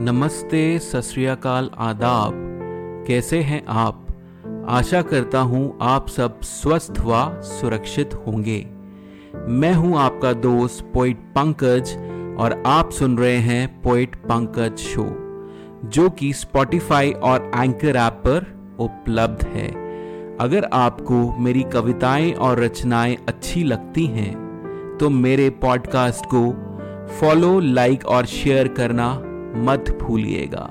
नमस्ते, सत आदाब। कैसे हैं आप? आशा करता हूँ आप सब स्वस्थ व सुरक्षित होंगे। मैं हूँ आपका दोस्त पोइट पंकज और आप सुन रहे हैं पोइट पंकज शो जो कि स्पॉटिफाई और एंकर ऐप पर उपलब्ध है। अगर आपको मेरी कविताएँ और रचनाएँ अच्छी लगती हैं तो मेरे पॉडकास्ट को फॉलो लाइक और शेयर करना मत भूलिएगा।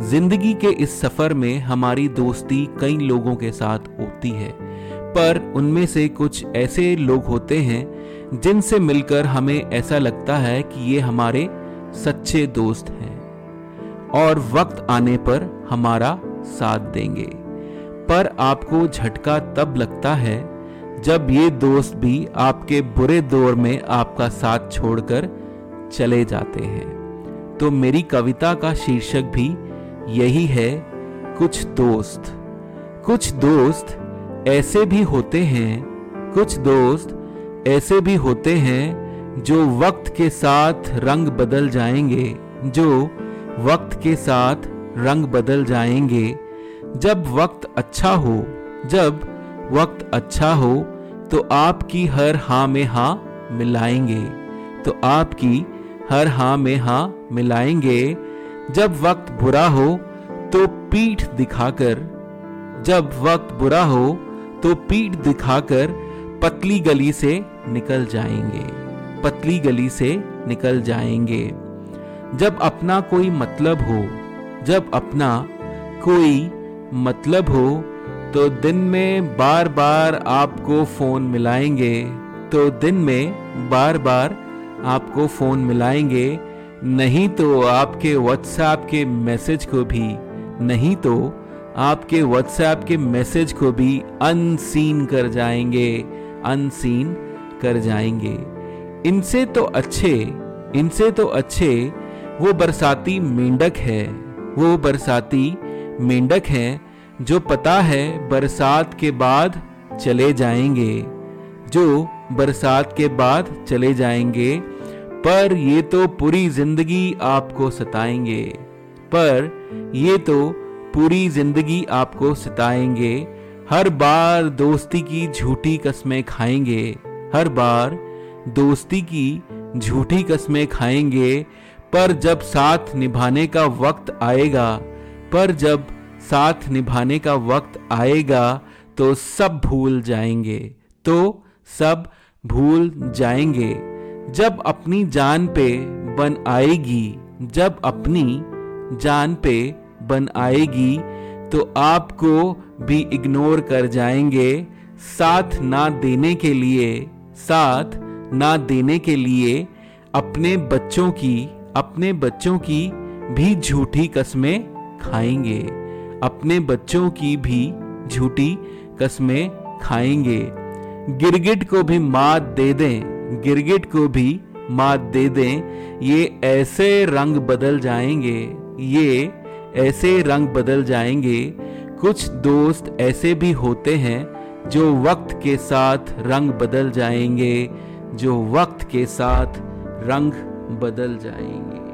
ज़िंदगी के इस सफ़र में हमारी दोस्ती कई लोगों के साथ होती है, पर उनमें से कुछ ऐसे लोग होते हैं जिनसे मिलकर हमें ऐसा लगता है कि ये हमारे सच्चे दोस्त हैं और वक्त आने पर हमारा साथ देंगे। पर आपको झटका तब लगता है जब ये दोस्त भी आपके बुरे दौर में आपका साथ छोड़कर चले जाते हैं। तो मेरी कविता का शीर्षक भी यही है, कुछ दोस्त। कुछ दोस्त ऐसे भी होते हैं, कुछ दोस्त ऐसे भी होते हैं, जो वक्त के साथ रंग बदल जाएँगे, जो वक्त के साथ रंग बदल जाएँगे। जब वक्त अच्छा हो, जब वक्त अच्छा हो तो आपकी हर हाँ में हाँ मिलाएँगे। तो आपकी हर हाँ में हाँ मिलाएँगे। जब वक्त बुरा हो तो पीठ दिखाकर। जब वक्त बुरा हो तो पीठ दिखाकर पतली गली से निकल जाएँगे। पतली गली से निकल जाएँगे। जब अपना कोई मतलब हो, जब अपना कोई मतलब हो तो दिन में बार बार आपको फ़ोन मिलाएँगे। तो दिन में बार बार आपको फ़ोन मिलाएँगे, नहीं तो आपके व्हाट्सएप के मैसेज को भी, नहीं तो आपके व्हाट्सएप के मैसेज को भी अनसीन कर जाएँगे अनसीन कर जाएँगे। इनसे तो अच्छे, इनसे तो अच्छे, वो बरसाती मेंढक है, वो बरसाती मेंढक है, जो पता है बरसात के बाद चले जाएँगे, जो बरसात के बाद चले जाएँगे, पर ये तो पूरी ज़िंदगी आपको सताएँगे। पर ये तो पूरी ज़िंदगी आपको सताएँगे, हर बार दोस्ती की झूठी कस्में खाएँगे, हर बार दोस्ती की झूठी कस्में खाएँगे, पर जब साथ निभाने का वक्त आएगा, पर जब साथ निभाने का वक्त आएगा तो सब भूल जाएँगे तो सब भूल जाएँगे। जब अपनी जान पे बन आएगी, जब अपनी जान पे बन आएगी तो आपको भी इग्नोर कर जाएँगे। साथ ना देने के लिए, साथ ना देने के लिए अपने बच्चों की, अपने बच्चों की भी झूठी कस्में खाएँगे। अपने बच्चों की भी झूठी कस्में खाएँगे। गिरगिट को भी मात दे दें, गिरगिट को भी मात दे दें, ये ऐसे रंग बदल जाएँगे, ये ऐसे रंग बदल जाएँगे, कुछ दोस्त ऐसे भी होते हैं जो वक्त के साथ रंग बदल जाएँगे, जो वक्त के साथ रंग बदल जाएँगे।